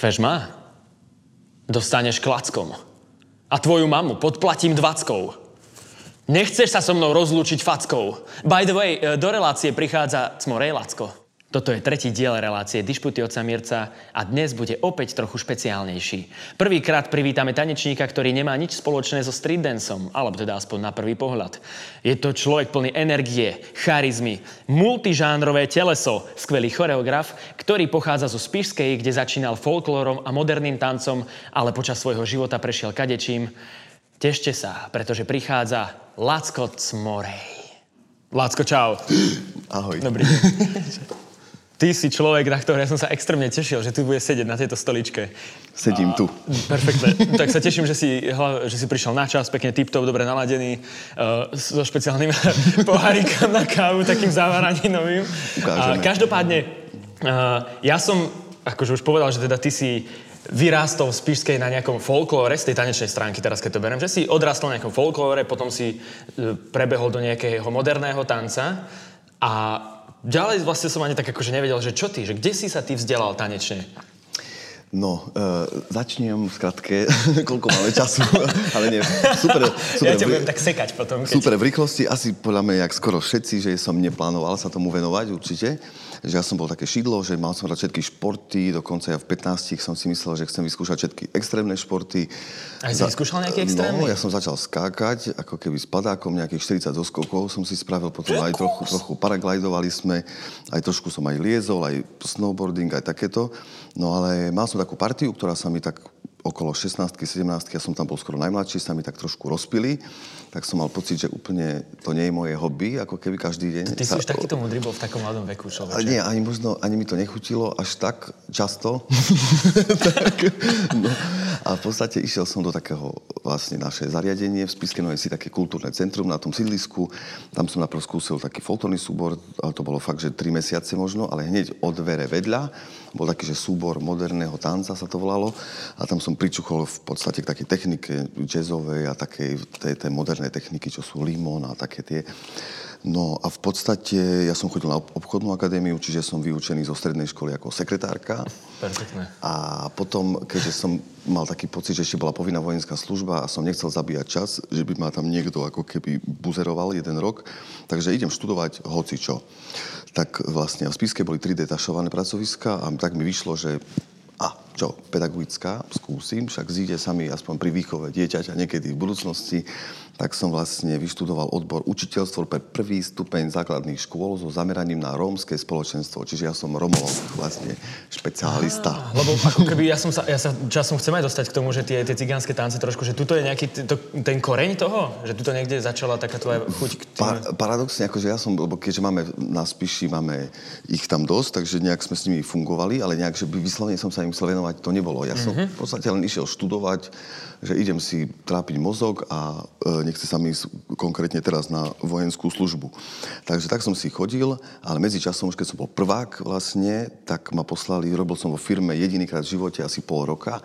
Štvež ma? Dostaneš klackom. A tvoju mamu podplatím dvackou. Nechceš sa so mnou rozlúčiť fackou. By the way, e, do relácie prichádza Cmorej Lacko. Toto je tretí diel relácie Dišputy od Samírca a dnes bude opäť trochu špeciálnejší. Prvýkrát privítame tanečníka, ktorý nemá nič spoločné so street danceom, alebo teda aspoň na prvý pohľad. Je to človek plný energie, charizmy, multižánrové teleso, skvelý choreograf, ktorý pochádza zo Spišskej, kde začínal folklórom a moderným tancom, ale počas svojho života prešiel kadečím. Tešte sa, pretože prichádza Lacko Cmorej. Lacko, čau. Ahoj. Dobrý deň. Ty si človek, na ktorého som sa extrémne tešil, že tu bude sedieť na tejto stoličke. Sedím tu. Perfektne. tak sa teším, že si, že si prišiel na čas, pekne tip-top, dobre naladený, uh, so špeciálnym pohárikom na kávu, takým závaraninovým. Ukážeme. každopádne, uh, ja som, akože už povedal, že teda ty si vyrástol v Spišskej na nejakom folklóre, z tej tanečnej stránky, teraz keď to berem, že si odrastol na nejakom folklóre, potom si uh, prebehol do nejakého moderného tanca a ďalej vlastne som ani tak akože nevedel, že čo ty, že kde si sa ty vzdelal tanečne? No, e, začnem v skratke, koľko máme času, ale nie, super. super ja ťa budem tak sekať potom. Keď... Super, v rýchlosti, asi podľa mňa, jak skoro všetci, že som neplánoval sa tomu venovať určite že ja som bol také šidlo, že mal som rád všetky športy, dokonca ja v 15 som si myslel, že chcem vyskúšať všetky extrémne športy. A si vyskúšal nejaké extrémne? No, ja som začal skákať, ako keby s padákom, nejakých 40 doskokov som si spravil, potom aj trochu, trochu paraglidovali sme, aj trošku som aj liezol, aj snowboarding, aj takéto. No ale mal som takú partiu, ktorá sa mi tak okolo 16 17 ja som tam bol skoro najmladší, sa mi tak trošku rozpili, tak som mal pocit, že úplne to nie je moje hobby, ako keby každý deň. Ty si už takýto múdry bol v takom mladom veku, človeče. Nie, ani možno, ani mi to nechutilo až tak často. tak, no. A v podstate išiel som do takého vlastne naše zariadenie, v Spiske Novej si také kultúrne centrum na tom sídlisku. Tam som najprv skúsil taký folklórny súbor, ale to bolo fakt, že tri mesiace možno, ale hneď od dvere vedľa bol taký, že súbor moderného tanca sa to volalo a tam som pričuchol v podstate k takej technike jazzovej a takej tej, tej modernej techniky, čo sú limón a také tie. No a v podstate ja som chodil na obchodnú akadémiu, čiže som vyučený zo strednej školy ako sekretárka. Perfektne. A potom, keďže som mal taký pocit, že ešte bola povinná vojenská služba a som nechcel zabíjať čas, že by ma tam niekto ako keby buzeroval jeden rok, takže idem študovať hoci čo. Tak vlastne v Spiske boli tri detašované pracoviska a tak mi vyšlo, že a čo, pedagogická, skúsim, však zíde sa mi aspoň pri výchove dieťaťa niekedy v budúcnosti, tak som vlastne vyštudoval odbor učiteľstvo pre prvý stupeň základných škôl so zameraním na rómske spoločenstvo. Čiže ja som romolog, vlastne špecialista. Á, lebo ako keby ja, som sa, ja sa časom chcem aj dostať k tomu, že tie, tie cigánske tance trošku, že tuto je nejaký to, ten koreň toho? Že tuto niekde začala taká tvoja chuť k tým... Pa, paradoxne, akože ja som, lebo keďže máme na Spiši, máme ich tam dosť, takže nejak sme s nimi fungovali, ale nejak, že by vyslovene som sa im musel venovať, to nebolo. Ja som mm-hmm. v podstate len išiel študovať, že idem si trápiť mozog a e, nechce sa mi ísť konkrétne teraz na vojenskú službu. Takže tak som si chodil, ale medzi časom, už keď som bol prvák vlastne, tak ma poslali, robil som vo firme jedinýkrát v živote asi pol roka,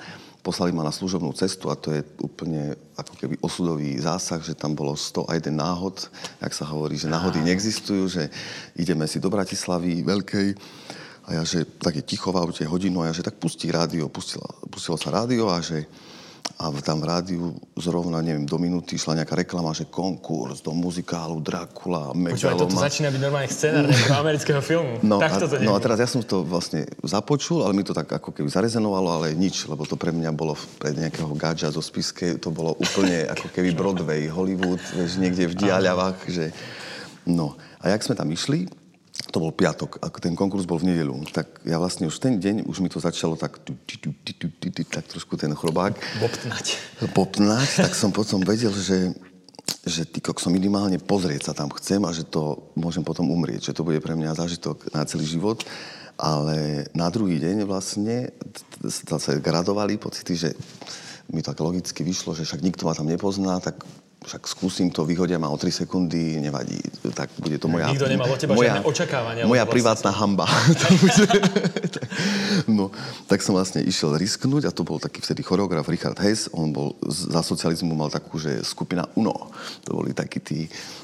poslali ma na služobnú cestu a to je úplne ako keby osudový zásah, že tam bolo 101 náhod, jak sa hovorí, že náhody neexistujú, že ideme si do Bratislavy veľkej. A ja, že tak je ticho v aute hodinu a ja, že tak pustí rádio, pustilo, pustilo sa rádio a že a tam v rádiu zrovna, neviem, do minúty išla nejaká reklama, že konkurs do muzikálu Dracula, Megaloma. Počúvaj, toto začína byť normálne scenár nejakého amerického filmu. No, tak a, no a teraz ja som to vlastne započul, ale mi to tak ako keby zarezenovalo, ale nič, lebo to pre mňa bolo pre nejakého gadža zo spiske, to bolo úplne ako keby Broadway, Hollywood, vieš, niekde v diaľavách, že... No, a jak sme tam išli, to bol piatok, ako ten konkurs bol v nedelu, tak ja vlastne už ten deň, už mi to začalo tak, tak trošku ten chrobák. Boptnať. Boptnať, tak som potom vedel, že, že ty som minimálne pozrieť sa tam chcem a že to môžem potom umrieť, že to bude pre mňa zážitok na celý život. Ale na druhý deň vlastne sa gradovali pocity, že mi tak logicky vyšlo, že však nikto ma tam nepozná, tak však skúsim to, vyhodia ma o 3 sekundy, nevadí, tak bude to moja... Nikto nemal od teba moja, žiadne očakávania. Moja vlastne privátna hamba. no, tak som vlastne išiel risknúť a to bol taký vtedy choreograf Richard Hess, on bol za socializmu mal takú, že skupina UNO. To boli takí tí,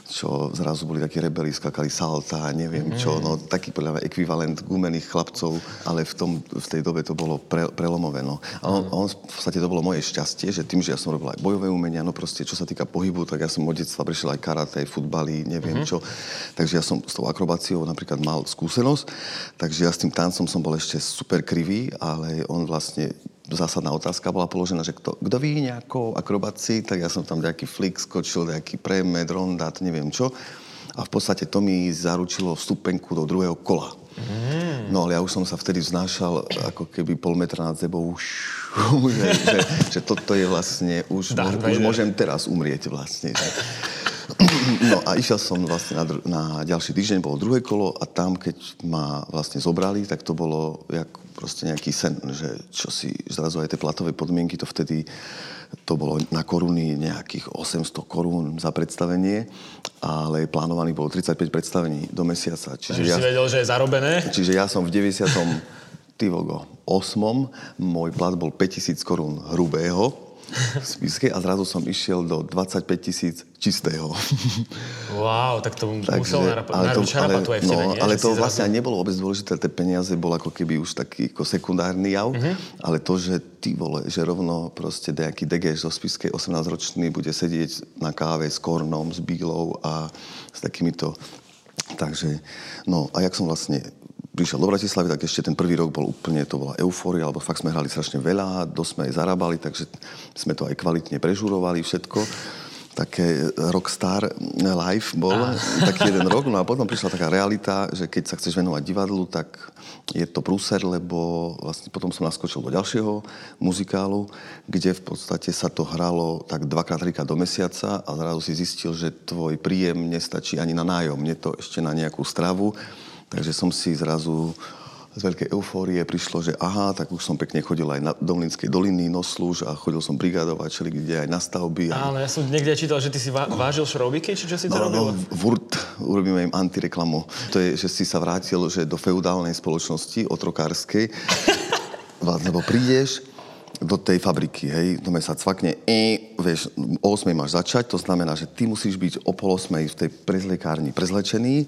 čo zrazu boli takí rebeli, skakali salta, neviem čo, no taký podľa mňa ekvivalent gumených chlapcov, ale v, tom, v tej dobe to bolo pre, prelomové. No. A on, on, v podstate to bolo moje šťastie, že tým, že ja som robil aj bojové umenia, no proste čo sa týka pohybu, tak ja som od detstva prišiel aj karate, aj futbaly, neviem mm-hmm. čo. Takže ja som s tou akrobáciou napríklad mal skúsenosť, takže ja s tým tancom som bol ešte super krivý, ale on vlastne zásadná otázka bola položená, že kto, kto ví nejakou akrobácii, tak ja som tam nejaký flick skočil, nejaký premed, rondát, neviem čo. A v podstate to mi zaručilo vstupenku do druhého kola. Mm. No ale ja už som sa vtedy vznášal ako keby pol metra nad sebou, už, že, že, že toto je vlastne, už, už, už môžem teraz umrieť vlastne. Že. No a išiel som vlastne na, dru- na ďalší týždeň, bolo druhé kolo a tam, keď ma vlastne zobrali, tak to bolo jak proste nejaký sen, že čo si zrazu aj tie platové podmienky, to vtedy to bolo na koruny nejakých 800 korún za predstavenie, ale plánovaný bolo 35 predstavení do mesiaca. Čiže ja, si vedel, že je zarobené? Čiže ja som v 90. Tyvogo, 8. Môj plat bol 5000 korún hrubého v spiske a zrazu som išiel do 25 tisíc čistého. Wow, tak to Takže, muselo narúť šarapatu aj v tebe, no, nie? Ale to vlastne zrazu... nebolo vôbec dôležité, tie peniaze bol ako keby už taký ako sekundárny jav, uh-huh. ale to, že ty vole, že rovno proste nejaký degeš zo spiske 18-ročný bude sedieť na káve s kornom, s bílou a s takýmito Takže, no a jak som vlastne prišiel do Bratislavy, tak ešte ten prvý rok bol úplne, to bola eufória, lebo fakt sme hrali strašne veľa, dosť sme aj zarábali, takže sme to aj kvalitne prežurovali všetko. Také rockstar life bol, ah. taký jeden rok. No a potom prišla taká realita, že keď sa chceš venovať divadlu, tak je to prúser, lebo vlastne potom som naskočil do ďalšieho muzikálu, kde v podstate sa to hralo tak dvakrát, trikrát do mesiaca a zrazu si zistil, že tvoj príjem nestačí ani na nájom, nie to ešte na nejakú stravu Takže som si zrazu z veľkej eufórie prišlo, že aha, tak už som pekne chodil aj na Domlinskej doliny, noslúž a chodil som brigadovať, čili kde aj na stavby. Áno, ja som niekde čítal, že ty si va- vážil šrobiky, či čo si to no, robil? No, vurt, urobíme im antireklamu. To je, že si sa vrátil že do feudálnej spoločnosti, otrokárskej, lebo prídeš, do tej fabriky, hej, to sa cvakne, e, vieš, o 8 máš začať, to znamená, že ty musíš byť o pol 8 v tej prezlekárni prezlečený,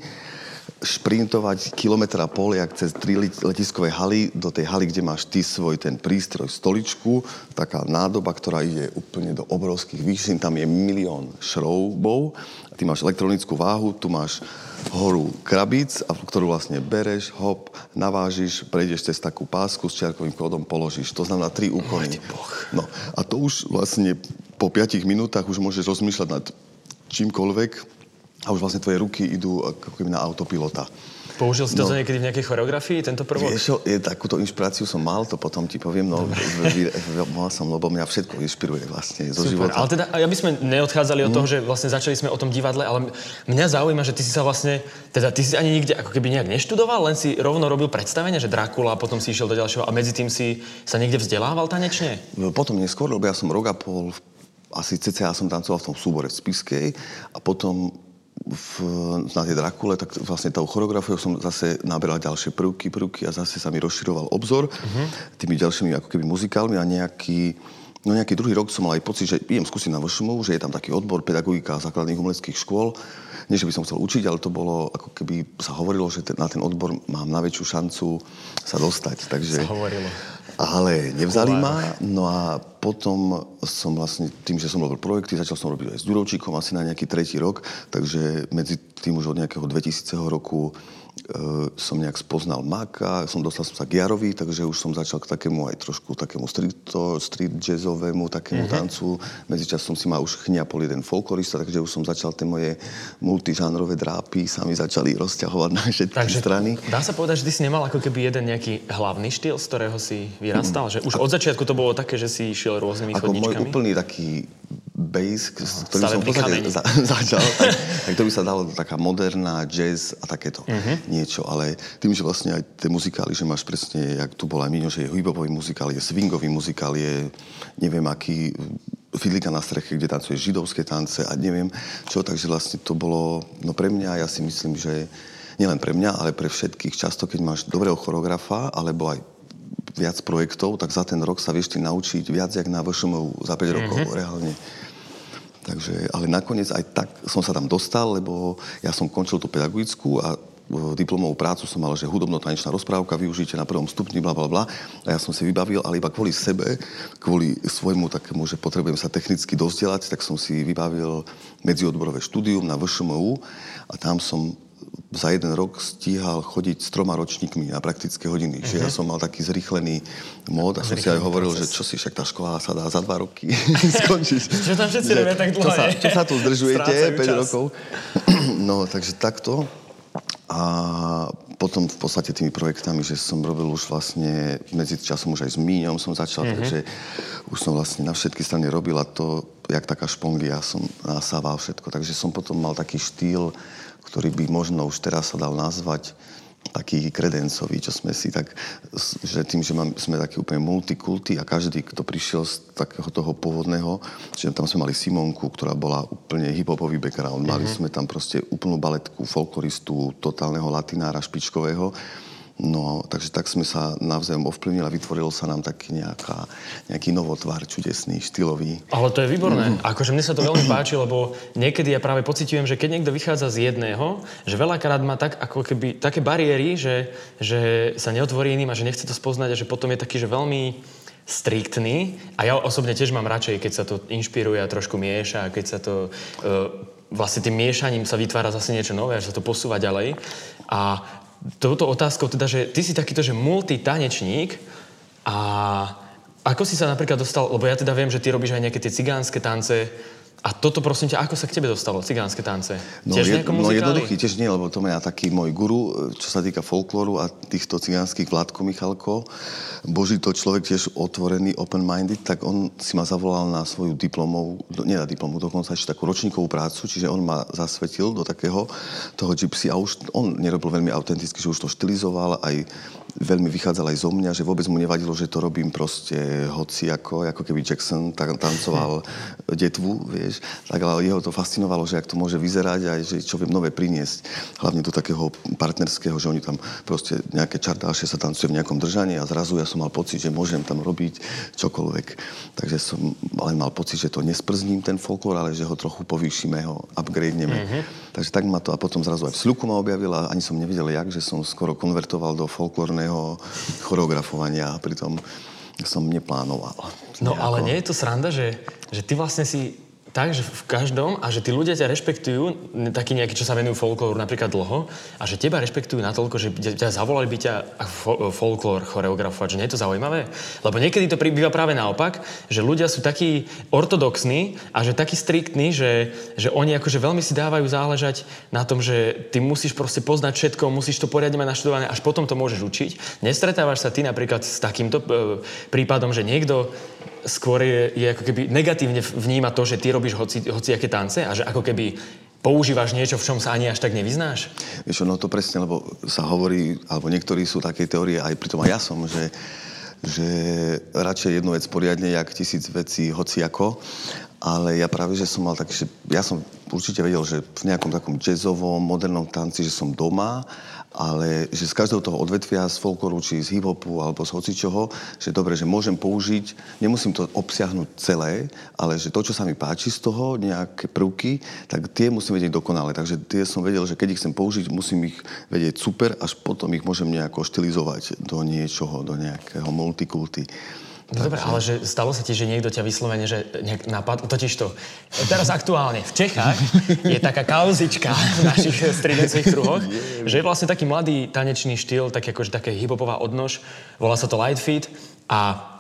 šprintovať kilometra pol, jak cez tri letiskové haly, do tej haly, kde máš ty svoj ten prístroj, stoličku, taká nádoba, ktorá ide úplne do obrovských výšin, tam je milión šroubov, ty máš elektronickú váhu, tu máš horu krabíc, a ktorú vlastne bereš, hop, navážiš, prejdeš cez takú pásku s čiarkovým kódom, položíš. To znamená tri úkony. No a to už vlastne po 5 minútach už môžeš rozmýšľať nad čímkoľvek, a už vlastne tvoje ruky idú ako keby na autopilota. Použil si to no, niekedy v nejakej choreografii, tento prvok? Vieš čo, je, takúto inšpiráciu som mal, to potom ti poviem, no, mal som, lebo mňa všetko inšpiruje vlastne zo Super. života. Ale teda, aby sme neodchádzali od mm. toho, že vlastne začali sme o tom divadle, ale mňa zaujíma, že ty si sa vlastne, teda ty si ani nikde ako keby nejak neštudoval, len si rovno robil predstavenie, že Drakula a potom si išiel do ďalšieho a medzi tým si sa niekde vzdelával tanečne? No, potom neskôr, lebo ja som rok a pol asi cca som tancoval v tom súbore v Spiskej a potom v, na tej Drakule, tak vlastne tou choreografiou som zase naberal ďalšie prvky, prvky a zase sa mi rozširoval obzor uh-huh. tými ďalšími ako keby muzikálmi a nejaký, no nejaký druhý rok som mal aj pocit, že idem skúsiť na VŠMU, že je tam taký odbor pedagogika základných umeleckých škôl. Nie, že by som chcel učiť, ale to bolo, ako keby sa hovorilo, že ten, na ten odbor mám najväčšiu šancu sa dostať. Takže, sa hovorilo. Ale nevzali ma, no a potom som vlastne, tým, že som robil projekty, začal som robiť aj s Durovčíkom asi na nejaký tretí rok, takže medzi tým už od nejakého 2000 roku som nejak spoznal Maka, som dostal som sa k Jarovi, takže už som začal k takému aj trošku takému street, street jazzovému takému mm-hmm. tancu. Medzičas som si ma už chňapol jeden folklorista, takže už som začal tie moje multižánrové drápy sa mi začali rozťahovať na všetky takže strany. Dá sa povedať, že ty si nemal ako keby jeden nejaký hlavný štýl, z ktorého si vyrastal? Mm. Že už od začiatku to bolo také, že si išiel rôznymi ako chodničkami? Ako môj úplný taký bass, s ktorým som v podstate za, začal, tak, tak to by sa dalo taká moderná, jazz a takéto uh-huh. niečo. Ale tým, že vlastne aj tie muzikály, že máš presne, jak tu bola Miňo, že je hip-hopový muzikál, je swingový muzikál, je neviem aký fidlika na streche, kde tancuje židovské tance a neviem čo, takže vlastne to bolo, no pre mňa, ja si myslím, že nielen pre mňa, ale pre všetkých, často keď máš dobrého choreografa, alebo aj viac projektov, tak za ten rok sa vieš ty naučiť viac, jak na VŠMU za 5 rokov, mm-hmm. reálne. Takže, ale nakoniec aj tak som sa tam dostal, lebo ja som končil tú pedagogickú a diplomovú prácu som mal, že hudobno-tanečná rozprávka, využite na prvom stupni, bla, bla, bla. A ja som si vybavil, ale iba kvôli sebe, kvôli svojmu takému, že potrebujem sa technicky dozdelať, tak som si vybavil medziodborové štúdium na VŠMU a tam som za jeden rok stíhal chodiť s troma ročníkmi na praktické hodiny. Uh-huh. Že ja mhm. som mal taký zrýchlený mód a som si aj hovoril, proces. že čo si, však tá škola sa dá za dva roky skončiť. čo tam všetci robia tak dlho, čo sa, čo sa tu zdržujete 5 čas. rokov? no, takže takto. A potom v podstate tými projektami, že som robil už vlastne, medzi časom už aj s Míňom som začal, mm-hmm. takže už som vlastne na všetky strany robil a to, jak taká špongia som nasával všetko. Takže som potom mal taký štýl, ktorý by možno už teraz sa dal nazvať taký kredencový, čo sme si tak, že tým, že mám, sme taký úplne multikulty a každý, kto prišiel z takého toho pôvodného, že tam sme mali Simonku, ktorá bola úplne hiphopový background, mali mm-hmm. sme tam proste úplnú baletku, folkloristu, totálneho latinára špičkového, No, takže tak sme sa navzájom ovplyvnili a vytvoril sa nám taký nejaká, nejaký novotvar čudesný, štýlový. Ale to je výborné. Mm. Akože mne sa to veľmi páči, lebo niekedy ja práve pocitujem, že keď niekto vychádza z jedného, že veľakrát má tak, ako keby, také bariéry, že, že sa neotvorí iným a že nechce to spoznať a že potom je taký, že veľmi striktný. A ja osobne tiež mám radšej, keď sa to inšpiruje a trošku mieša, keď sa to... Uh, vlastne tým miešaním sa vytvára zase niečo nové, že sa to posúva ďalej. A touto otázkou, teda, že ty si takýto, že multitanečník a ako si sa napríklad dostal, lebo ja teda viem, že ty robíš aj nejaké tie cigánske tance, a toto prosím ťa, ako sa k tebe dostalo, cigánske tance? No, tiež je, no jednoduchý, tiež nie, lebo to má taký môj guru, čo sa týka folklóru a týchto cigánskych Vládko Michalko. Boží to človek tiež otvorený, open-minded, tak on si ma zavolal na svoju diplomovú, nie na diplomu, dokonca ešte takú ročníkovú prácu, čiže on ma zasvetil do takého toho gypsy a už on nerobil veľmi autenticky, že už to štilizoval, aj veľmi vychádzal aj zo mňa, že vôbec mu nevadilo, že to robím proste hoci ako, ako keby Jackson tancoval detvu, vieš. Tak ale jeho to fascinovalo, že ak to môže vyzerať aj, že čo viem nové priniesť. Hlavne do takého partnerského, že oni tam proste nejaké čardáše sa tancuje v nejakom držaní a zrazu ja som mal pocit, že môžem tam robiť čokoľvek. Takže som len mal pocit, že to nesprzním ten folklór, ale že ho trochu povýšime, ho upgradeneme. Mm-hmm. Takže tak ma to a potom zrazu aj v Sľuku ma objavila, ani som nevedel jak, že som skoro konvertoval do folklórneho choreografovania a pritom som neplánoval. No nejako. ale nie je to sranda, že, že ty vlastne si tak, že v každom a že tí ľudia ťa rešpektujú, takí nejakí, čo sa venujú folklóru napríklad dlho, a že teba rešpektujú natoľko, že ťa zavolali by ťa folklór choreografovať, že nie je to zaujímavé? Lebo niekedy to býva práve naopak, že ľudia sú takí ortodoxní a že takí striktní, že, že oni akože veľmi si dávajú záležať na tom, že ty musíš proste poznať všetko, musíš to poriadne mať naštudované, až potom to môžeš učiť. Nestretávaš sa ty napríklad s takýmto e, prípadom, že niekto skôr je, je ako keby negatívne vníma to, že ty robíš hoci, hociaké tance a že ako keby používaš niečo, v čom sa ani až tak nevyznáš? Vieš, no to presne, lebo sa hovorí, alebo niektorí sú také teórie, aj pritom aj ja som, že že radšej jednu vec poriadne, jak tisíc vecí hociako. Ale ja práve, že som mal tak, že ja som určite vedel, že v nejakom takom jazzovom, modernom tanci, že som doma ale že z každého toho odvetvia, z folkloru, či z hip-hopu, alebo z hocičoho, že dobre, že môžem použiť, nemusím to obsiahnuť celé, ale že to, čo sa mi páči z toho, nejaké prvky, tak tie musím vedieť dokonale. Takže tie som vedel, že keď ich chcem použiť, musím ich vedieť super, až potom ich môžem nejako štilizovať do niečoho, do nejakého multikulty. No dobre, ale že stalo sa ti, že niekto ťa vyslovene, že nejak napad... Totiž to, teraz aktuálne v Čechách je taká kauzička v našich stridencových kruhoch, že je vlastne taký mladý tanečný štýl, tak akože také hiphopová odnož, volá sa to Lightfeet a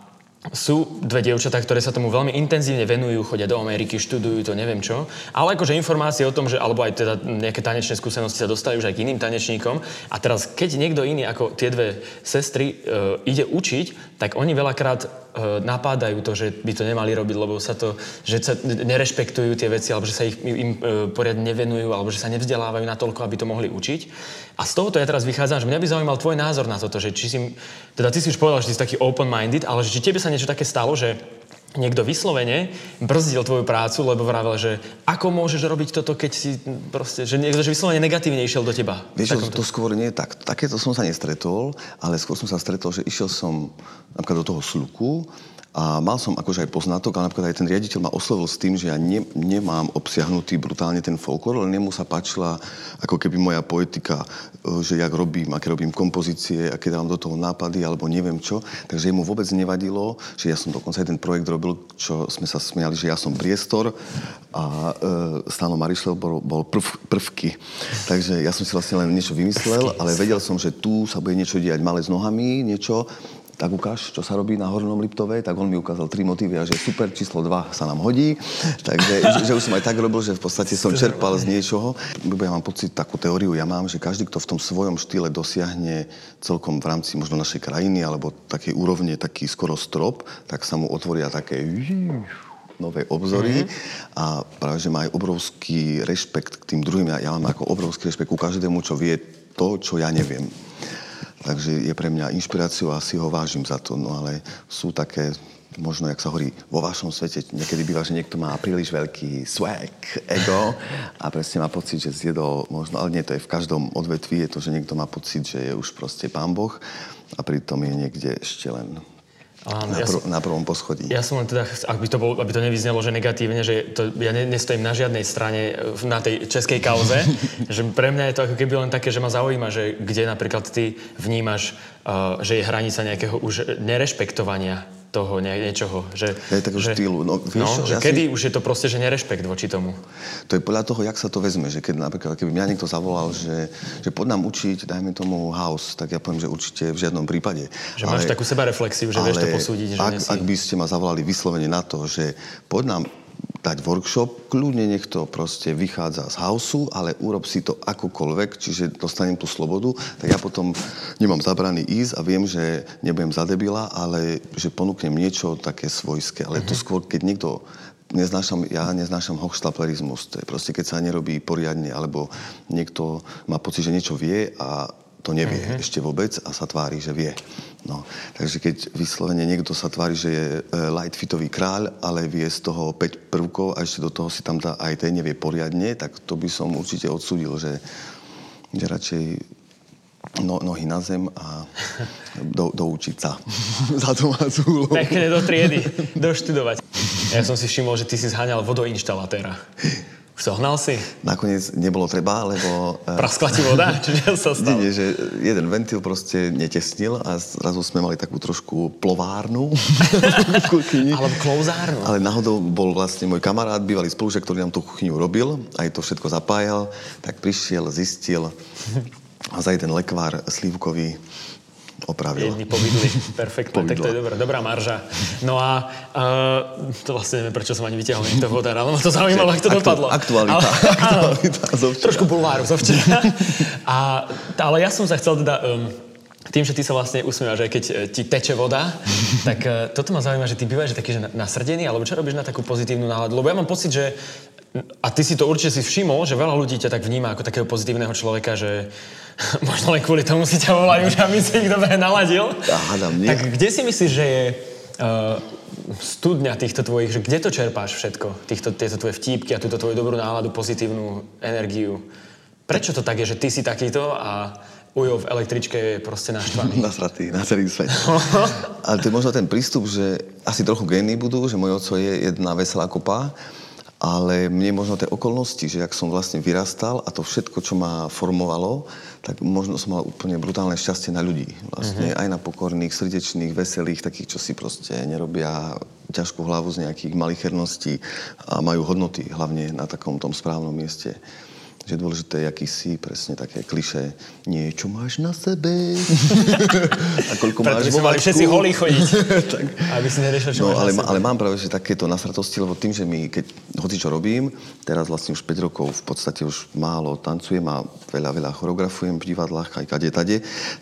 sú dve dievčatá, ktoré sa tomu veľmi intenzívne venujú, chodia do Ameriky, študujú to, neviem čo. Ale akože informácie o tom, že alebo aj teda nejaké tanečné skúsenosti sa dostali už aj k iným tanečníkom. A teraz, keď niekto iný ako tie dve sestry e, ide učiť, tak oni veľakrát napádajú to, že by to nemali robiť, lebo sa to, že sa nerešpektujú tie veci, alebo že sa ich, im e, poriadne nevenujú, alebo že sa nevzdelávajú natoľko, aby to mohli učiť. A z tohoto ja teraz vychádzam, že mňa by zaujímal tvoj názor na toto, že či si, teda ty si už povedal, že si taký open-minded, ale že či tebe sa niečo také stalo, že niekto vyslovene brzdil tvoju prácu, lebo vravel, že ako môžeš robiť toto, keď si proste, že niekto že vyslovene negatívne išiel do teba. Vieš, to, to skôr nie je tak. Takéto som sa nestretol, ale skôr som sa stretol, že išiel som napríklad do toho sluku a mal som akože aj poznatok, ale napríklad aj ten riaditeľ ma oslovil s tým, že ja ne, nemám obsiahnutý brutálne ten folklór, ale nemu sa páčila ako keby moja poetika, e, že jak robím, aké robím kompozície, aké dávam do toho nápady, alebo neviem čo. Takže mu vôbec nevadilo, že ja som dokonca aj ten projekt robil, čo sme sa smiali, že ja som priestor a e, Stano Marišlev bol, bol prv, prvky. Takže ja som si vlastne len niečo vymyslel, ale vedel som, že tu sa bude niečo diať malé s nohami, niečo tak ukáž, čo sa robí na Hornom Liptove, tak on mi ukázal tri motívy a že super, číslo 2 sa nám hodí. Takže že, že už som aj tak robil, že v podstate som čerpal z niečoho. Ja mám pocit, takú teóriu ja mám, že každý, kto v tom svojom štýle dosiahne celkom v rámci možno našej krajiny alebo takej úrovne, taký skoro strop, tak sa mu otvoria také nové obzory mm-hmm. a práve, že má aj obrovský rešpekt k tým druhým. Ja, ja mám ako obrovský rešpekt ku každému, čo vie to, čo ja neviem. Takže je pre mňa inšpiráciou a si ho vážim za to. No ale sú také, možno, jak sa hovorí, vo vašom svete niekedy býva, že niekto má príliš veľký swag, ego a presne má pocit, že zjedol možno, ale nie, to je v každom odvetví, je to, že niekto má pocit, že je už proste pán Boh a pritom je niekde ešte len Áno, na, ja som, na prvom poschodí. Ja som len teda, ak by to, bol, aby to nevyznelo, že negatívne, že to, ja ne, nestojím na žiadnej strane na tej českej kauze, že pre mňa je to ako keby len také, že ma zaujíma, že kde napríklad ty vnímaš, uh, že je hranica nejakého už nerešpektovania toho nie, niečoho. Že, je takého že, štýlu. No, vieš, no, že ja kedy si... už je to proste, že nerešpekt voči tomu? To je podľa toho, jak sa to vezme. Že keď napríklad, keby mňa niekto zavolal, že, že poď nám učiť, dajme tomu house, tak ja poviem, že určite v žiadnom prípade. Že ale, máš takú seba reflexiu, že vieš to posúdiť. Že ak, ak by ste ma zavolali vyslovene na to, že poď nám dať workshop, kľudne nech to proste vychádza z hausu, ale urob si to akokoľvek, čiže dostanem tú slobodu, tak ja potom nemám zabraný ísť a viem, že nebudem za debila, ale že ponúknem niečo také svojské. Ale mm-hmm. to mhm. skôr, keď niekto neznášam, ja neznášam hochstaplerizmus. To je proste, keď sa nerobí poriadne, alebo niekto má pocit, že niečo vie a to nevie mm-hmm. ešte vôbec a sa tvári, že vie. No, takže keď vyslovene niekto sa tvári, že je e, lightfitový kráľ, ale vie z toho 5 prvkov a ešte do toho si tam dá aj ten nevie poriadne, tak to by som určite odsudil, že, že radšej no, nohy na zem a do, doučiť sa za domácu úlohu. Pekne do triedy, doštudovať. Ja som si všimol, že ty si zháňal vodoinštalatéra. Zohnal si? Nakoniec nebolo treba, lebo... Eh, Praskla ti voda? Čiže sa stalo? Nie, že jeden ventil proste netesnil a zrazu sme mali takú trošku plovárnu v kuchyni. Alebo klouzárnu. Ale náhodou bol vlastne môj kamarát, bývalý spolužiak, ktorý nám tú kuchyňu robil, aj to všetko zapájal, tak prišiel, zistil a za jeden lekvár slívkový opravil. Jedni povydli, perfektne, tak to je dobrá, dobrá marža. No a uh, to vlastne neviem, prečo som ani vyťahol niekto vodár, ale ma to zaujímalo, ako to Aktu, dopadlo. Aktualita. Ale, aktualita trošku bulváru zo včera. A, ale ja som sa chcel teda... Um, tým, že ty sa vlastne usmievaš, že keď e, ti teče voda, tak uh, toto ma zaujíma, že ty bývaš že taký že nasrdený, alebo čo robíš na takú pozitívnu náladu? Lebo ja mám pocit, že a ty si to určite si všimol, že veľa ľudí ťa tak vníma ako takého pozitívneho človeka, že Možno len kvôli tomu si ťa volajú, že aby si ich dobre naladil. Hádam, nie. Tak kde si myslíš, že je uh, studňa týchto tvojich, že kde to čerpáš všetko? Týchto, tieto tvoje vtípky a túto tvoju dobrú náladu, pozitívnu energiu. Prečo to tak je, že ty si takýto a Ujo v električke je proste naštvaný. Nasratý na celý svet. Ale to je možno ten prístup, že asi trochu gény budú, že môj oco je jedna veselá kopa ale mne možno tie okolnosti, že ak som vlastne vyrastal a to všetko, čo ma formovalo, tak možno som mal úplne brutálne šťastie na ľudí. Vlastne mm-hmm. aj na pokorných, srdečných, veselých, takých, čo si proste nerobia ťažkú hlavu z nejakých malicherností a majú hodnoty hlavne na takom tom správnom mieste že dôležité je, aký si, presne také kliše, niečo máš na sebe. a koľko Preto máš vo mali všetci holí chodiť, tak. aby si neriešil, čo no, ale, ale mám práve že takéto nasratosti, lebo tým, že mi, keď hoci čo robím, teraz vlastne už 5 rokov v podstate už málo tancujem a veľa, veľa choreografujem v divadlách, aj kade, tade,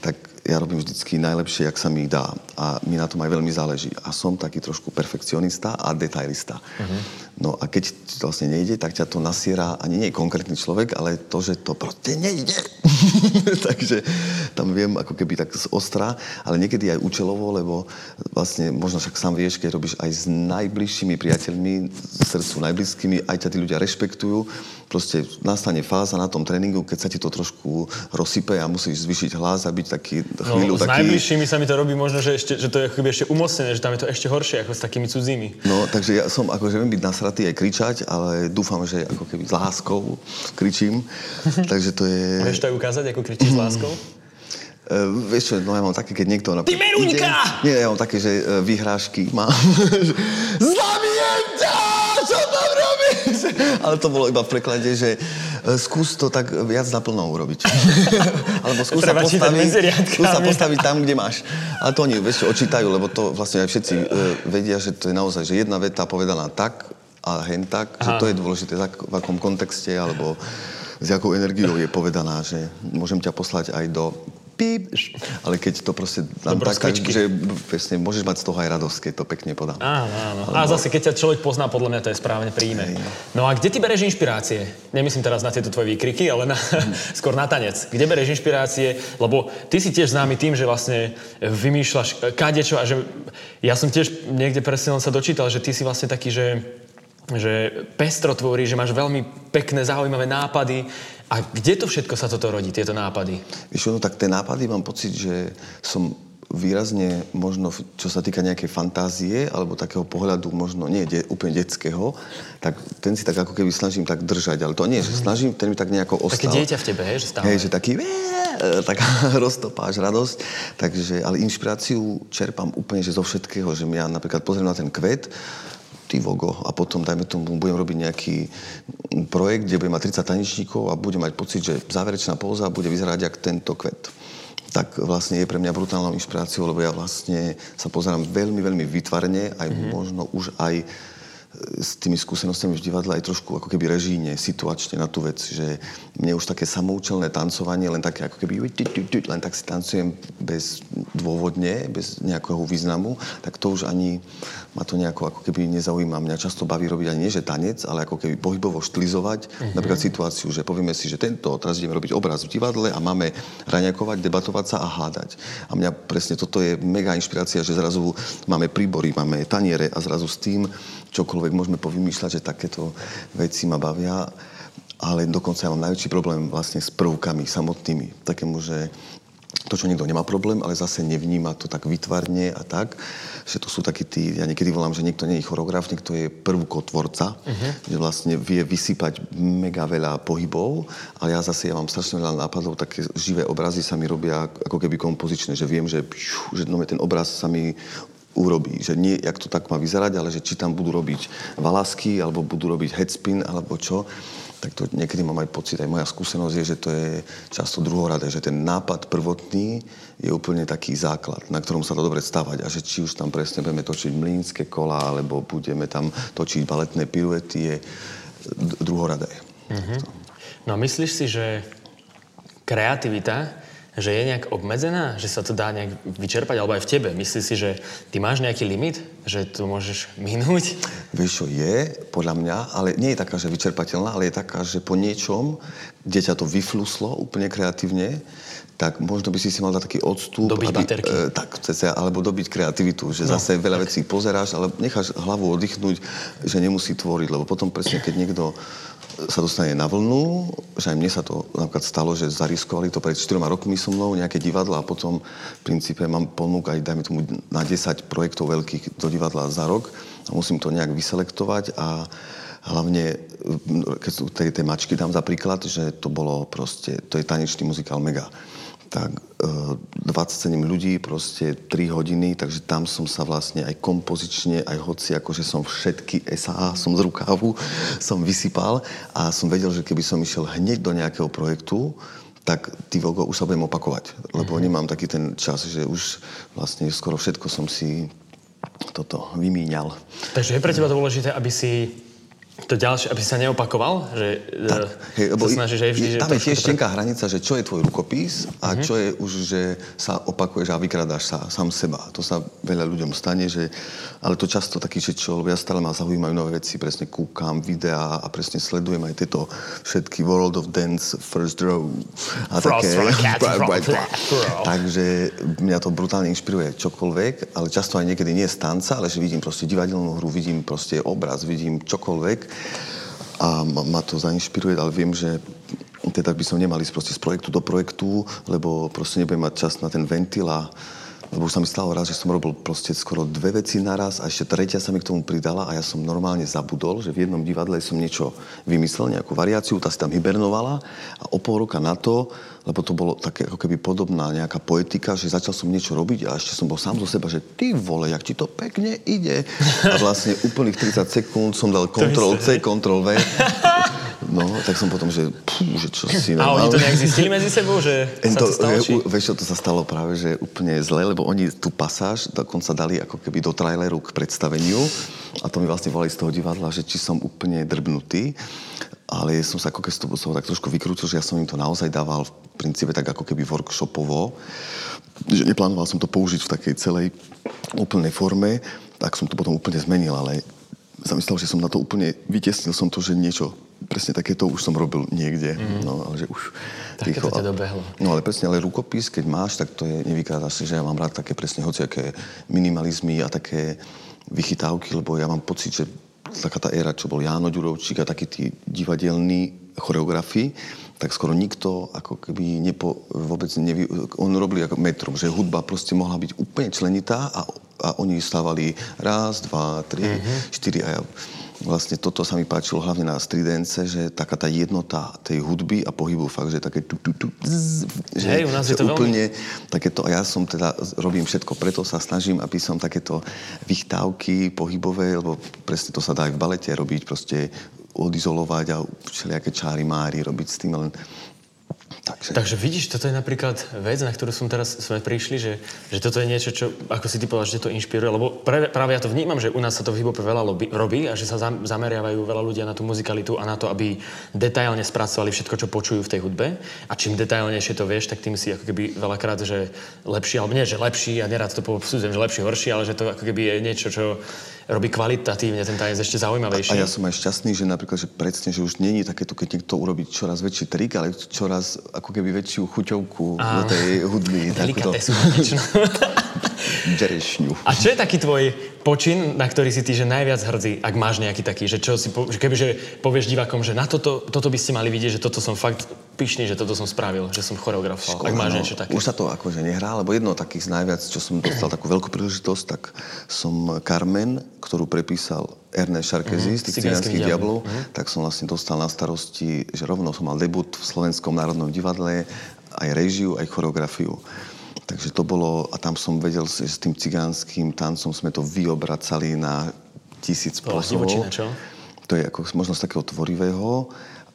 tak ja robím vždycky najlepšie, jak sa mi dá. A mi na tom aj veľmi záleží. A som taký trošku perfekcionista a detailista. Uh-huh. No a keď to vlastne nejde, tak ťa to nasiera ani nie konkrétny človek, ale to, že to proste nejde. Takže tam viem ako keby tak z ostra, ale niekedy aj účelovo, lebo vlastne možno však sám vieš, keď robíš aj s najbližšími priateľmi, srdcu najbližskými, aj ťa tí ľudia rešpektujú, proste nastane fáza na tom tréningu, keď sa ti to trošku rozsype a musíš zvyšiť hlas a byť taký chvíľu no, s taký... najbližšími sa mi to robí možno, že, ešte, že to je ešte umocnené, že tam je to ešte horšie ako s takými cudzími. No, takže ja som akože viem byť nasratý aj kričať, ale dúfam, že ako keby s láskou kričím. takže to je... Môžeš to aj ukázať, ako kričíš s láskou? Uh, vieš čo, no ja mám také, keď niekto... Ty Meruňka! Nie, ja mám také, že uh, vyhrážky mám. Zabijem ťa! Čo tam robíš? Ale to bolo iba v preklade, že uh, skús to tak viac naplno urobiť. Alebo skús sa, postaviť, skús sa postaviť tam, kde máš. Ale to oni, vieš čo, očítajú, lebo to vlastne aj všetci uh, vedia, že to je naozaj, že jedna veta povedaná tak a hen tak, Aha. že to je dôležité, v akom kontexte, alebo s jakou energiou je povedaná, že môžem ťa poslať aj do píp, ale keď to proste dám tak, tak, že presne, môžeš mať z toho aj radosť, keď to pekne podám. Áno, áno. Alebo... A zase, keď ťa človek pozná, podľa mňa to je správne príjme. Hej, no. no a kde ty bereš inšpirácie? Nemyslím teraz na tieto tvoje výkriky, ale na, mm. skôr na tanec. Kde bereš inšpirácie? Lebo ty si tiež známy tým, že vlastne vymýšľaš kadečo a že ja som tiež niekde presne sa dočítal, že ty si vlastne taký, že že pestro tvorí, že máš veľmi pekné, zaujímavé nápady. A kde to všetko sa toto rodí, tieto nápady? Víš, no tak tie nápady mám pocit, že som výrazne možno, čo sa týka nejakej fantázie alebo takého pohľadu možno nie de, úplne detského, tak ten si tak ako keby snažím tak držať, ale to nie, že mhm. snažím, ten mi tak nejako ostal. Také dieťa v tebe, hej, že stále. Hej, že taký taká roztopáš radosť. Takže, ale inšpiráciu čerpám úplne že zo všetkého, že ja napríklad pozriem na ten kvet ty vogo a potom, dajme tomu, budem robiť nejaký projekt, kde budem mať 30 tanečníkov a budem mať pocit, že záverečná póza bude vyzerať ako tento kvet tak vlastne je pre mňa brutálnou inšpiráciou, lebo ja vlastne sa pozerám veľmi, veľmi vytvarne, aj mm-hmm. možno už aj s tými skúsenostiami v divadle aj trošku ako keby režíne, situačne na tú vec, že mne už také samoučelné tancovanie, len také ako keby len tak si tancujem bez dôvodne, bez nejakého významu, tak to už ani ma to nejako ako keby nezaujíma. Mňa často baví robiť ani nie, že tanec, ale ako keby pohybovo štilizovať mm-hmm. napríklad situáciu, že povieme si, že tento, teraz ideme robiť obraz v divadle a máme raňakovať, debatovať sa a hádať. A mňa presne toto je mega inšpirácia, že zrazu máme príbory, máme taniere a zrazu s tým čokoľvek môžeme povymýšľať, že takéto veci ma bavia, ale dokonca ja mám najväčší problém vlastne s prvkami samotnými. Takému, že to, čo niekto nemá problém, ale zase nevníma to tak vytvarne a tak, že to sú takí tí, ja niekedy volám, že niekto nie je choreograf, niekto je prvkotvorca, uh-huh. že vlastne vie vysypať mega veľa pohybov, ale ja zase ja mám strašne veľa nápadov, také živé obrazy sa mi robia ako keby kompozičné, že viem, že, že no, ten obraz sa mi urobí. Že nie, jak to tak má vyzerať, ale že či tam budú robiť valasky, alebo budú robiť headspin, alebo čo. Tak to niekedy mám aj pocit, aj moja skúsenosť je, že to je často druhoradé, že ten nápad prvotný je úplne taký základ, na ktorom sa to dobre stavať. A že či už tam presne budeme točiť mlínske kola, alebo budeme tam točiť baletné piruety, je druhoradé. Mm-hmm. No myslíš si, že kreativita že je nejak obmedzená? Že sa to dá nejak vyčerpať? Alebo aj v tebe? Myslíš si, že ty máš nejaký limit? Že tu môžeš minúť? Vieš čo, je podľa mňa, ale nie je taká, že vyčerpateľná, ale je taká, že po niečom, kde ťa to vyfluslo úplne kreatívne, tak možno by si si mal dať taký odstup. Dobiť aby, baterky. E, tak, cece, alebo dobiť kreativitu, že no, zase veľa tak. vecí pozeráš, ale necháš hlavu oddychnúť, že nemusí tvoriť, lebo potom presne, keď niekto sa dostane na vlnu, že aj mne sa to napríklad stalo, že zariskovali to pred 4 rokmi so mnou, nejaké divadla a potom v princípe mám ponúk aj, dajme tomu, na 10 projektov veľkých do divadla za rok. A musím to nejak vyselektovať a hlavne, keď sú tej, tej mačky dám za príklad, že to bolo proste, to je tanečný muzikál Mega tak 27 e, ľudí, proste 3 hodiny, takže tam som sa vlastne aj kompozične, aj hoci akože som všetky SA, som z rukávu, som vysypal a som vedel, že keby som išiel hneď do nejakého projektu, tak ty vogo už sa budem opakovať, lebo mm-hmm. nemám taký ten čas, že už vlastne skoro všetko som si toto vymíňal. Takže je pre teba dôležité, aby si to ďalšie, aby sa neopakoval? Že tak, hej, lebo sa snažíš aj vždy... Je, tam je tiež tenká hranica, že čo je tvoj rukopis a uh-huh. čo je už, že sa opakuješ a vykradáš sa sám seba. To sa veľa ľuďom stane, že, ale to často taký, že čo, ja stále ma zaujímajú nové veci, presne kúkam videá a presne sledujem aj tieto všetky World of Dance, First Row a Frost také. Right, right, right. Takže mňa to brutálne inšpiruje čokoľvek, ale často aj niekedy nie je stanca, ale že vidím proste divadelnú hru, vidím proste obraz, vidím čokoľvek a ma, to zainšpiruje, ale viem, že teda by som nemal ísť z projektu do projektu, lebo proste nebudem mať čas na ten ventil a lebo už sa mi stalo raz, že som robil proste skoro dve veci naraz a ešte tretia sa mi k tomu pridala a ja som normálne zabudol, že v jednom divadle som niečo vymyslel, nejakú variáciu, tá si tam hibernovala a o pol roka na to, lebo to bolo také ako keby podobná nejaká poetika, že začal som niečo robiť a ešte som bol sám zo seba, že ty vole, jak ti to pekne ide. A vlastne úplných 30 sekúnd som dal Ctrl C, Ctrl V No, tak som potom, že, pú, že čo si... A oni to nejak zistili medzi sebou, že sa to, to stalo? Či... Vieš čo, to sa stalo práve, že úplne zle, lebo oni tú pasáž dokonca dali ako keby do traileru k predstaveniu a to mi vlastne volali z toho divadla, že či som úplne drbnutý ale som sa ako keď toho tak trošku vykrútil, že ja som im to naozaj dával v princípe tak ako keby workshopovo, že neplánoval som to použiť v takej celej úplnej forme, tak som to potom úplne zmenil, ale som myslel, že som na to úplne vytesnil som to, že niečo presne takéto už som robil niekde. Mm. No, ale že už... Tak to dobehlo. No ale presne, ale rukopis, keď máš, tak to je, nevykrádá si, že ja mám rád také presne hociaké minimalizmy a také vychytávky, lebo ja mám pocit, že taká tá éra, čo bol Jáno Ďurovčík a takí tí divadelní choreografi, tak skoro nikto ako keby nepo, vôbec nevy... On robili ako metrom, že hudba proste mohla byť úplne členitá a, a oni stávali raz, dva, tri, mm-hmm. štyri a ja vlastne toto sa mi páčilo hlavne na stridence, že taká tá jednota tej hudby a pohybu fakt, že také tu, tu, tu, zzz, že, Hej, u nás že je to úplne veľmi... takéto, a ja som teda, robím všetko, preto sa snažím, aby som takéto vychtávky pohybové, lebo presne to sa dá aj v balete robiť, proste odizolovať a všelijaké čáry máry robiť s tým, len Takže... Takže vidíš, toto je napríklad vec, na ktorú som teraz sme prišli, že, že toto je niečo, čo, ako si ty povedal, že to inšpiruje, lebo pre, práve ja to vnímam, že u nás sa to v hip veľa lobby, robí a že sa zam, zameriavajú veľa ľudia na tú muzikalitu a na to, aby detailne spracovali všetko, čo počujú v tej hudbe. A čím detailnejšie to vieš, tak tým si ako keby veľakrát, že lepší, alebo nie, že lepší, a nerad to posúdzem, že lepší, horší, ale že to ako keby je niečo, čo robí kvalitatívne ten tanec ešte zaujímavejší. A, a ja som aj šťastný, že napríklad, že presne, že už není takéto, keď niekto urobí čoraz väčší trik, ale čoraz ako keby väčšiu chuťovku do tej hudby. Delikatesu. Džerešňu. A čo je taký tvoj počin, na ktorý si ty že najviac hrdý, ak máš nejaký taký, že čo si, po, že kebyže povieš divákom, že na toto, toto by ste mali vidieť, že toto som fakt pyšný, že toto som spravil, že som choreografoval, ak máš no, niečo také. Už sa to akože nehrá, lebo jedno takých z najviac, čo som dostal takú veľkú príležitosť, tak som Carmen, ktorú prepísal Ernest Šarkezi mm-hmm. z tých cigánskych diablov, mm-hmm. tak som vlastne dostal na starosti, že rovno som mal debut v Slovenskom národnom divadle, aj režiu, aj choreografiu. Takže to bolo, a tam som vedel, že s tým cigánskym tancom sme to vyobracali na tisíc spôsobov. To je ako možno z takého tvorivého,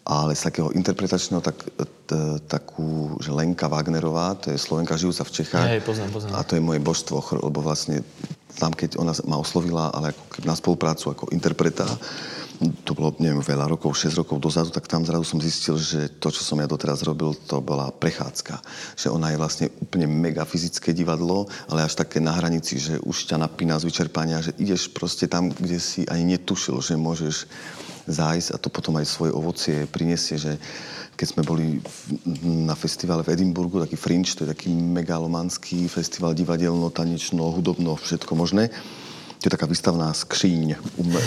ale z takého interpretačného, tak, t, takú, že Lenka Wagnerová, to je Slovenka žijúca v Čechách. Hej, poznám, poznám. A to je moje božstvo, lebo vlastne tam, keď ona ma oslovila, ale ako na spoluprácu ako interpreta, to bolo, neviem, veľa rokov, 6 rokov dozadu, tak tam zrazu som zistil, že to, čo som ja doteraz robil, to bola prechádzka. Že ona je vlastne úplne mega fyzické divadlo, ale až také na hranici, že už ťa napína z vyčerpania, že ideš proste tam, kde si ani netušil, že môžeš zájsť a to potom aj svoje ovocie prinesie, že keď sme boli na festivale v Edimburgu, taký Fringe, to je taký megalomanský festival divadelno, tanečno, hudobno, všetko možné, to je taká výstavná skříň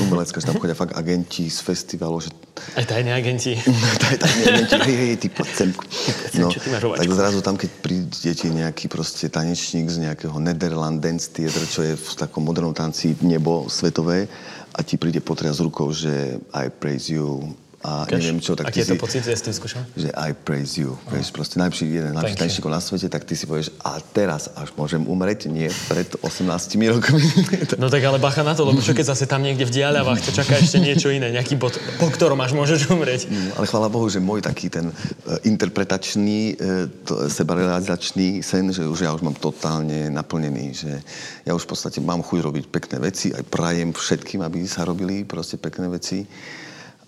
umelecká, že tam chodia fakt agenti z festivalu. Že... Aj tajní agenti. Aj tajní agenti, hej, hej, ty poď sem. No, tak zrazu tam, keď prídete nejaký proste tanečník z nejakého Nederland Dance Theater, čo je v takom modernom tanci nebo svetové, a ti príde potriať s rukou, že I praise you, a Kaž, neviem čo, tak aký je to pocit, že si to skúšal? Že I praise you. No. Vieš, proste najlepší, jeden najlepší tančníkov na svete, tak ty si povieš, a teraz až môžem umrieť, nie pred 18 rokmi. no tak ale bacha na to, lebo čo keď zase tam niekde v diaľavách ťa čaká ešte niečo iné, nejaký bod, po ktorom až môžeš umrieť. No, ale chvála Bohu, že môj taký ten uh, interpretačný, uh, sebarealizačný sen, že už ja už mám totálne naplnený, že ja už v podstate mám chuť robiť pekné veci, aj prajem všetkým, aby sa robili proste pekné veci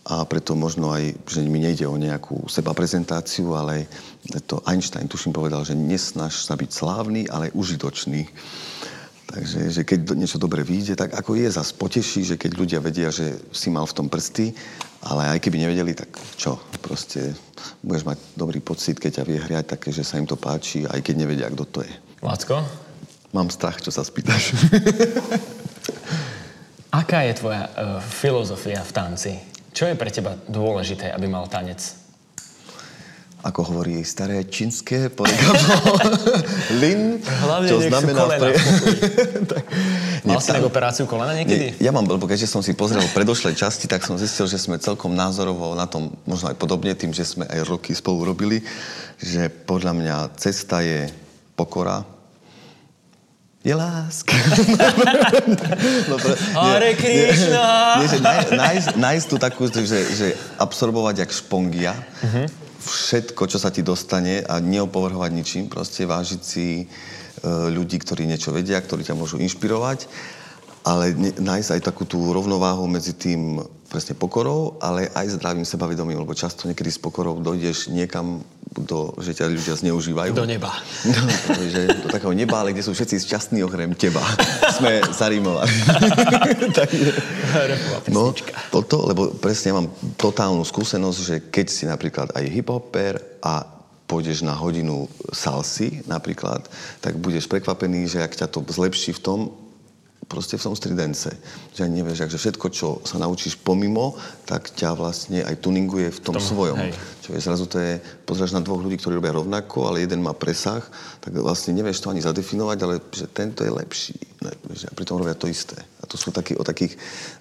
a preto možno aj, že mi nejde o nejakú seba prezentáciu, ale to Einstein, tuším, povedal, že nesnaž sa byť slávny, ale užitočný. Takže že keď niečo dobre vyjde, tak ako je, zase poteší, že keď ľudia vedia, že si mal v tom prsty, ale aj keby nevedeli, tak čo, proste budeš mať dobrý pocit, keď ťa vie hriať také, že sa im to páči, aj keď nevedia, kto to je. Lacko? Mám strach, čo sa spýtaš. Aká je tvoja uh, filozofia v tanci? Čo je pre teba dôležité, aby mal tanec? Ako hovorí staré čínske porekadlo, lin, Hlavne čo znamená... Pre... Mal si nejak operáciu kolena niekedy? Ja mám, lebo keďže som si pozrel predošlé časti, tak som zistil, že sme celkom názorovo na tom možno aj podobne, tým, že sme aj roky spolu robili, že podľa mňa cesta je pokora, je láska. no, pre, Hare Krishna! Nie, že nájsť, nájsť tú takú, že, že absorbovať jak špongia, uh-huh. všetko, čo sa ti dostane a neopovrhovať ničím, proste vážiť si e, ľudí, ktorí niečo vedia, ktorí ťa môžu inšpirovať, ale nájsť aj takú tú rovnováhu medzi tým presne pokorou, ale aj zdravým sebavedomím, lebo často niekedy s pokorou dojdeš niekam, do, že ťa ľudia zneužívajú. Do neba. No, že do takého neba, ale kde sú všetci šťastní okrem teba. Sme zarímovali. Takže, no, toto, lebo presne mám totálnu skúsenosť, že keď si napríklad aj hip-hopper a pôjdeš na hodinu salsy napríklad, tak budeš prekvapený, že ak ťa to zlepší v tom, proste v tom stridence. Že ani nevieš, že všetko, čo sa naučíš pomimo, tak ťa vlastne aj tuninguje v tom, tom svojom. Hej. Čo je, zrazu to je, pozrieš na dvoch ľudí, ktorí robia rovnako, ale jeden má presah, tak vlastne nevieš to ani zadefinovať, ale že tento je lepší. Ne, že a pritom robia to isté. A to sú taký, o takých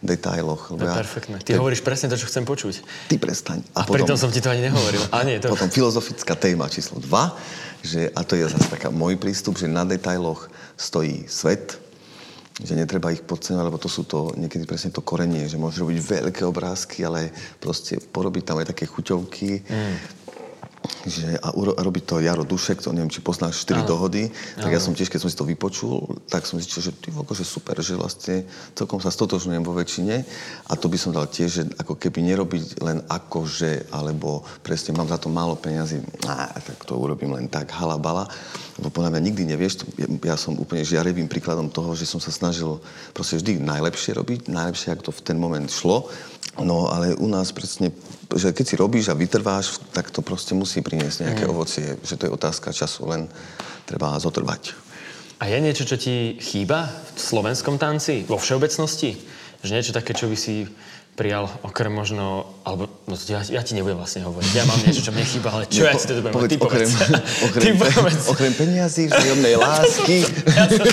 detailoch. To je ja, perfektné. Ty ja, hovoríš presne to, čo chcem počuť. Ty prestaň. A, a potom, pritom som ti to ani nehovoril. A nie, to... Potom filozofická téma číslo 2, že, a to je zase taká môj prístup, že na detailoch stojí svet, že netreba ich podceňovať, lebo to sú to niekedy presne to korenie, že môžeš robiť veľké obrázky, ale proste porobiť tam aj také chuťovky. Mm že, a, uro, a robí to Jaro Dušek, to neviem, či poznáš 4 dohody, tak ja som tiež, keď som si to vypočul, tak som zistil, že ty že super, že vlastne celkom sa stotožňujem vo väčšine. A to by som dal tiež, že ako keby nerobiť len akože, alebo presne mám za to málo peniazy, á, tak to urobím len tak, halabala, lebo podľa mňa nikdy nevieš, ja, ja som úplne žiarivým príkladom toho, že som sa snažil proste vždy najlepšie robiť, najlepšie, ako to v ten moment šlo, no ale u nás presne že keď si robíš a vytrváš, tak to proste musí priniesť nejaké mm. ovocie. Že to je otázka času, len treba zotrvať. A je niečo, čo ti chýba v slovenskom tanci, vo všeobecnosti? Že niečo také, čo by si prijal okrem možno, alebo no, ja, ja ti nebudem vlastne hovoriť, ja mám niečo, čo mne chýba, ale čo ja, ja si to budem povedz, ty okrem, Okrem, ty povedz. okrem peniazí, vzájomnej lásky. ja som,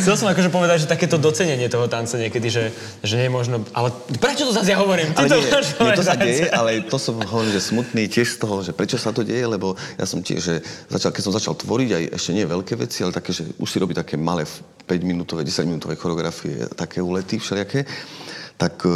chcel som akože povedať, že takéto docenenie toho tanca niekedy, že, že nie je možno, ale prečo to zase ja hovorím? Ty ale to, nie, nie, to sa deje, ale to som hovoril, že smutný tiež z toho, že prečo sa to deje, lebo ja som tiež, že začal, keď som začal tvoriť aj ešte nie veľké veci, ale také, že už si robí také malé 5-minútové, 10-minútové choreografie, také ulety všelijaké, tak e,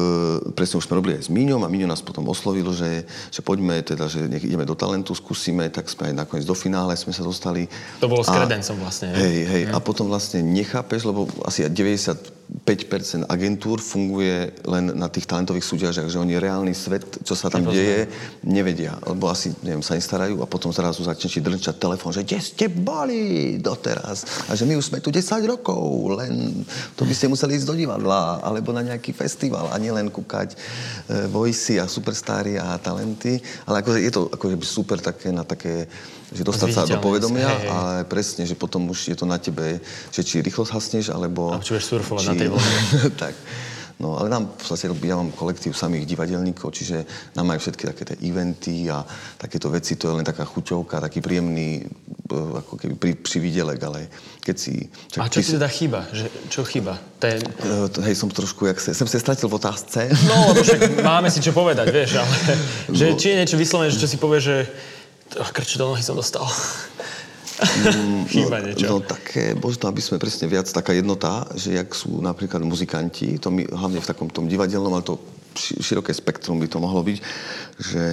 presne už sme robili aj s Míňom a Míňo nás potom oslovil, že, že poďme teda, že nech ideme do talentu, skúsime, tak sme aj nakoniec do finále sme sa dostali. To bolo s kredencom vlastne. Hej, hej, mm. a potom vlastne nechápeš, lebo asi 90 5% agentúr funguje len na tých talentových súťažiach, že oni reálny svet, čo sa tam deje, nevedia. Lebo asi, neviem, sa nestarajú a potom zrazu začne ti drnčať telefón, že kde ste boli doteraz? A že my už sme tu 10 rokov, len to by ste museli ísť do divadla alebo na nejaký festival a nielen kúkať e, voicy a superstári a talenty. Ale akože je to akože super také na také že dostať sa do povedomia, hej, hej. ale presne, že potom už je to na tebe, že či rýchlo zhasneš, alebo... A či surfovať či... na tej vlne. tak. No, ale nám, v podstate, ja mám kolektív samých divadelníkov, čiže nám majú všetky také tie eventy a takéto veci, to je len taká chuťovka, taký príjemný, e, ako keby pri, prividelek, ale keď si... Čak, a čo ti teda chýba? Že, čo chýba? Ten... Uh, hej, som trošku, jak se, som sa stratil v otázce. No, lebo však máme si čo povedať, vieš, ale že, no. či je niečo vyslovené, že čo si povie, že krč do nohy som dostal. Mm, Chýba no, niečo. No také, možno, aby sme presne viac taká jednota, že jak sú napríklad muzikanti, to my hlavne v takom tom divadelnom, ale to ši- široké spektrum by to mohlo byť, že,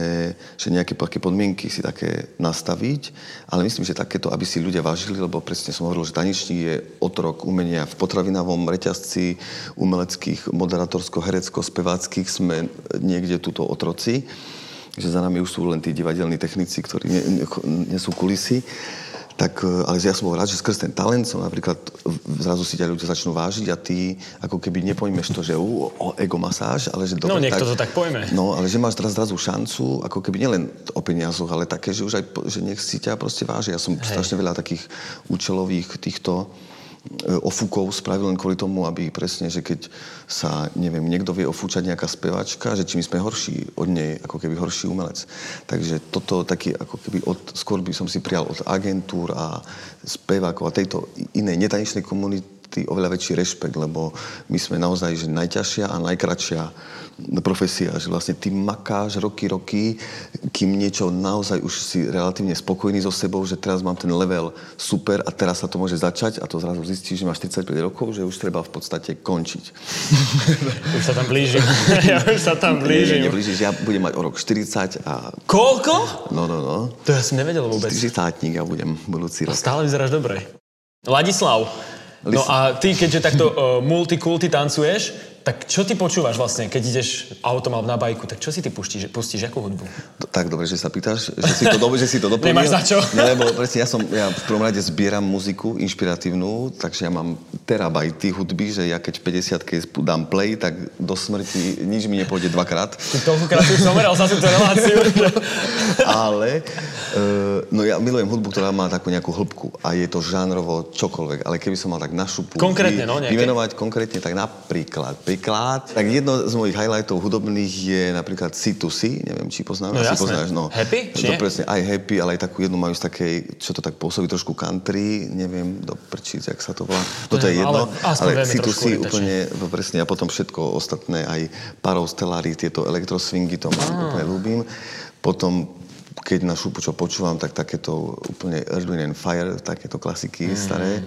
že nejaké také podmienky si také nastaviť, ale myslím, že takéto, aby si ľudia vážili, lebo presne som hovoril, že tanečník je otrok umenia v potravinovom reťazci umeleckých, moderátorsko, herecko, speváckých sme niekde túto otroci že za nami už sú len tí divadelní technici, ktorí nie, nie, sú kulisy. Tak, e, ale ja som bol rád, že skrz ten talent som napríklad zrazu si ťa ľudia začnú vážiť a ty ako keby nepojmeš to, že u, o ego masáž, ale že dobre, No niekto tak, to tak pojme. No, ale že máš teraz zrazu šancu, ako keby nielen o peniazoch, ale také, že už aj, že nech si ťa proste váži. Ja som Hej. strašne veľa takých účelových týchto ofúkov spravil len kvôli tomu, aby presne, že keď sa, neviem, niekto vie ofúčať nejaká spevačka, že či my sme horší od nej, ako keby horší umelec. Takže toto taký, ako keby od, skôr by som si prijal od agentúr a spevákov a tejto inej netanečnej komunity oveľa väčší rešpekt, lebo my sme naozaj že najťažšia a najkračšia profesia, že vlastne ty makáš roky, roky, kým niečo naozaj už si relatívne spokojný so sebou, že teraz mám ten level super a teraz sa to môže začať a to zrazu zistíš, že máš 35 rokov, že už treba v podstate končiť. Už sa tam blížim. ja už sa tam blížim. Nie, neblížiš, ja budem mať o rok 40 a... Koľko? No, no, no. To ja som nevedel vôbec. 40 ja budem budúci rok. A stále vyzeráš dobre. Ladislav, No a ty, keďže takto uh, multikulty tancuješ, tak čo ty počúvaš vlastne, keď ideš autom alebo na bajku? Tak čo si ty pustíš, pustíš akú hudbu? Tak dobre, že sa pýtaš, že si to, dobre, že si to doplnil. Nemáš za čo? Ne, lebo presne ja som, ja v prvom rade zbieram muziku inšpiratívnu, takže ja mám terabajty hudby, že ja keď v 50 keď dám play, tak do smrti nič mi nepôjde dvakrát. Ty toľkokrát si someral sa tú reláciu. ale, uh, no ja milujem hudbu, ktorá má takú nejakú hĺbku a je to žánrovo čokoľvek, ale keby som mal tak našu Konkrétne, no, nejaké... Vymenovať konkrétne, tak napríklad príklad. Tak jedno z mojich highlightov hudobných je napríklad C2C, neviem, či poznáš. No jasné. poznáš, no. Happy, či to presne, aj happy, ale aj takú jednu majú z takej, čo to tak pôsobí, trošku country, neviem, do prčíc, jak sa to volá. Toto je jedno, ale, ale C2C úplne, presne, a potom všetko ostatné, aj Parov Stellari, tieto elektroswingy, to ah. úplne ľúbim. Potom keď na šupu čo počúvam, tak takéto úplne Earth, and Fire, takéto klasiky mm. staré.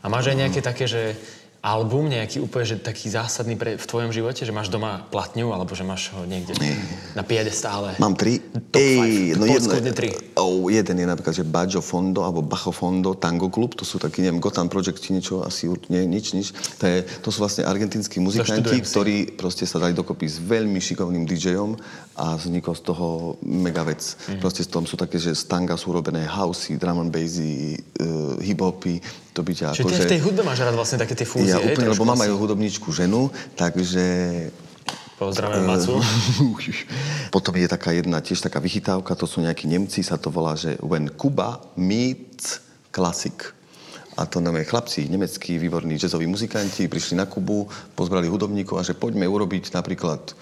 A máš aj nejaké také, že album nejaký úplne, že taký zásadný pre, v tvojom živote, že máš doma platňu, alebo že máš ho niekde Nie. na stále? Mám tri. Top Ej, no jedno, tri. Oh, jeden je napríklad, že Bajo Fondo, alebo Bajo Fondo, Tango Club, to sú takí, neviem, Gotham Project, či niečo, asi nie, nič, nič. To, je, to sú vlastne argentínsky muzikanti, ktorí proste sa dali dokopy s veľmi šikovným DJom a vznikol z toho mega vec. Mm. Proste z tom sú také, že z tanga sú robené housey, drum and bassy, uh, hip-hopy, to by ťa Čiže ty že... v tej hudbe máš rád vlastne také tie fúzie, Ja úplne, lebo mám aj hudobníčku ženu, takže... Pozdravujem Macu. Potom je taká jedna, tiež taká vychytávka, to sú nejakí Nemci, sa to volá, že When Cuba meets Classic. A to nové chlapci, nemeckí, výborní jazzoví muzikanti, prišli na Kubu, pozbrali hudobníkov a že poďme urobiť napríklad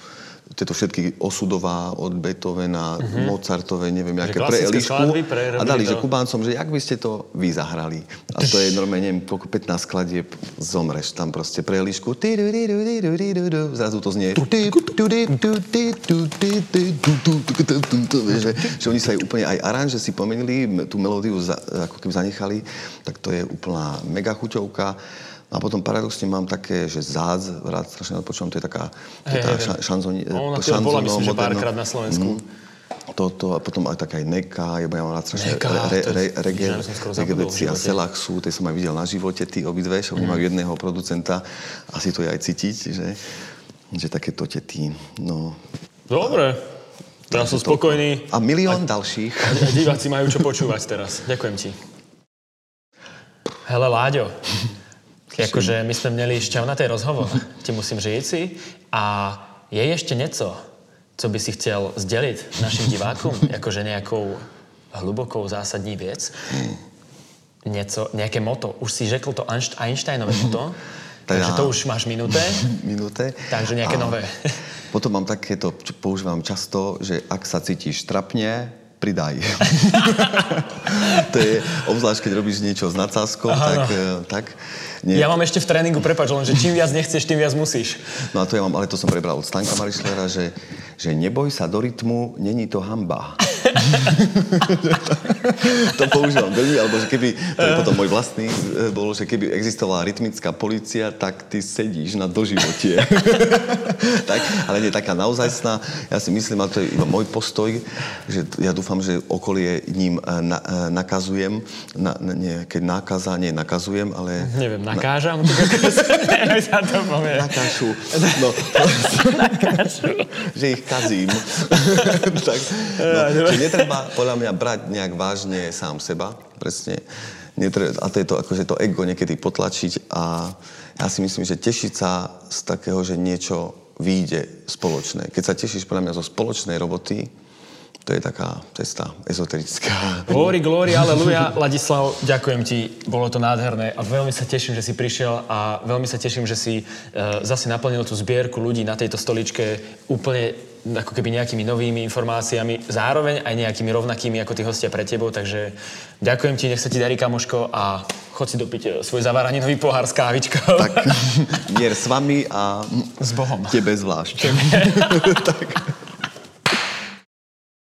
tieto všetky Osudová od Beethovena, mm-hmm. Mozartové, neviem, aké pre Elišku. A dali, to... že Kubáncom, že jak by ste to vy zahrali. A to je normálne, neviem, 15 skladieb zomreš tam proste pre Elišku. Zrazu to znie. Že, že oni sa aj úplne aj aranže si pomenili, tú melódiu za, ako keby zanechali, tak to je úplná mega chuťovka. A potom paradoxne mám také, že Zác, rád strašne odpočúvam, to je taká hey, tá hey, šanzoni, Ona to bola, myslím, že párkrát na Slovensku. Mm, toto a potom aj taká aj Neka, ja mám rád strašne Neka, re, re, re, reggae, reggae a Selak sú, tie som aj videl na živote, tí obidve, však mm. majú jedného producenta, asi to je aj cítiť, že, že takéto tety, no. Dobre, teraz som spokojný. A milión a, ďalších. A diváci majú čo počúvať teraz. Ďakujem ti. Hele, Láďo, Akože my sme měli šťavnatý rozhovor, ti musím říci. A je ešte něco, co by si chcel sdělit našim divákom, jakože nejakou hlubokou zásadní věc? Něco, nejaké moto. Už si řekl to Einsteinové moto, takže to už máš minuté. minuté. Takže nejaké nové. Potom mám takéto, čo používam často, že ak sa cítiš trapne, pridaj. to je, obzvlášť keď robíš niečo s nadsázkou, tak, no. tak nie. Ja mám ešte v tréningu, prepač, len, že čím viac nechceš, tým viac musíš. No a to ja mám, ale to som prebral od Stanka Marišlera, že, že neboj sa do rytmu, není to hamba. to používam veľmi, alebo že keby, to je potom môj vlastný, e, bolo, že keby existovala rytmická policia, tak ty sedíš na doživotie. tak, ale nie taká naozajstná. Ja si myslím, a to je iba môj postoj, že ja dúfam, že okolie ním e, na, e, nakazujem, na, nie, keď nákaza, nie nakazujem, ale... Neviem, nakážam? Neviem, sa to povie. Nakášu. No, že ich kazím. tak, no, že netreba podľa mňa brať nejak vážne sám seba, presne. Netreba, a to je to, akože to ego niekedy potlačiť a ja si myslím, že tešiť sa z takého, že niečo vyjde spoločné. Keď sa tešíš podľa mňa zo spoločnej roboty, to je taká cesta ezoterická. Glory, glory, aleluja. Ladislav, ďakujem ti, bolo to nádherné a veľmi sa teším, že si prišiel a veľmi sa teším, že si uh, zase naplnil tú zbierku ľudí na tejto stoličke úplne ako keby nejakými novými informáciami, zároveň aj nejakými rovnakými ako tí hostia pre tebou, takže ďakujem ti, nech sa ti darí kamoško a chod si dopiť e, svoj zavaraninový pohár s kávičkou. Tak, mier s vami a s Bohom. Tebe zvlášť. Tebe. tak.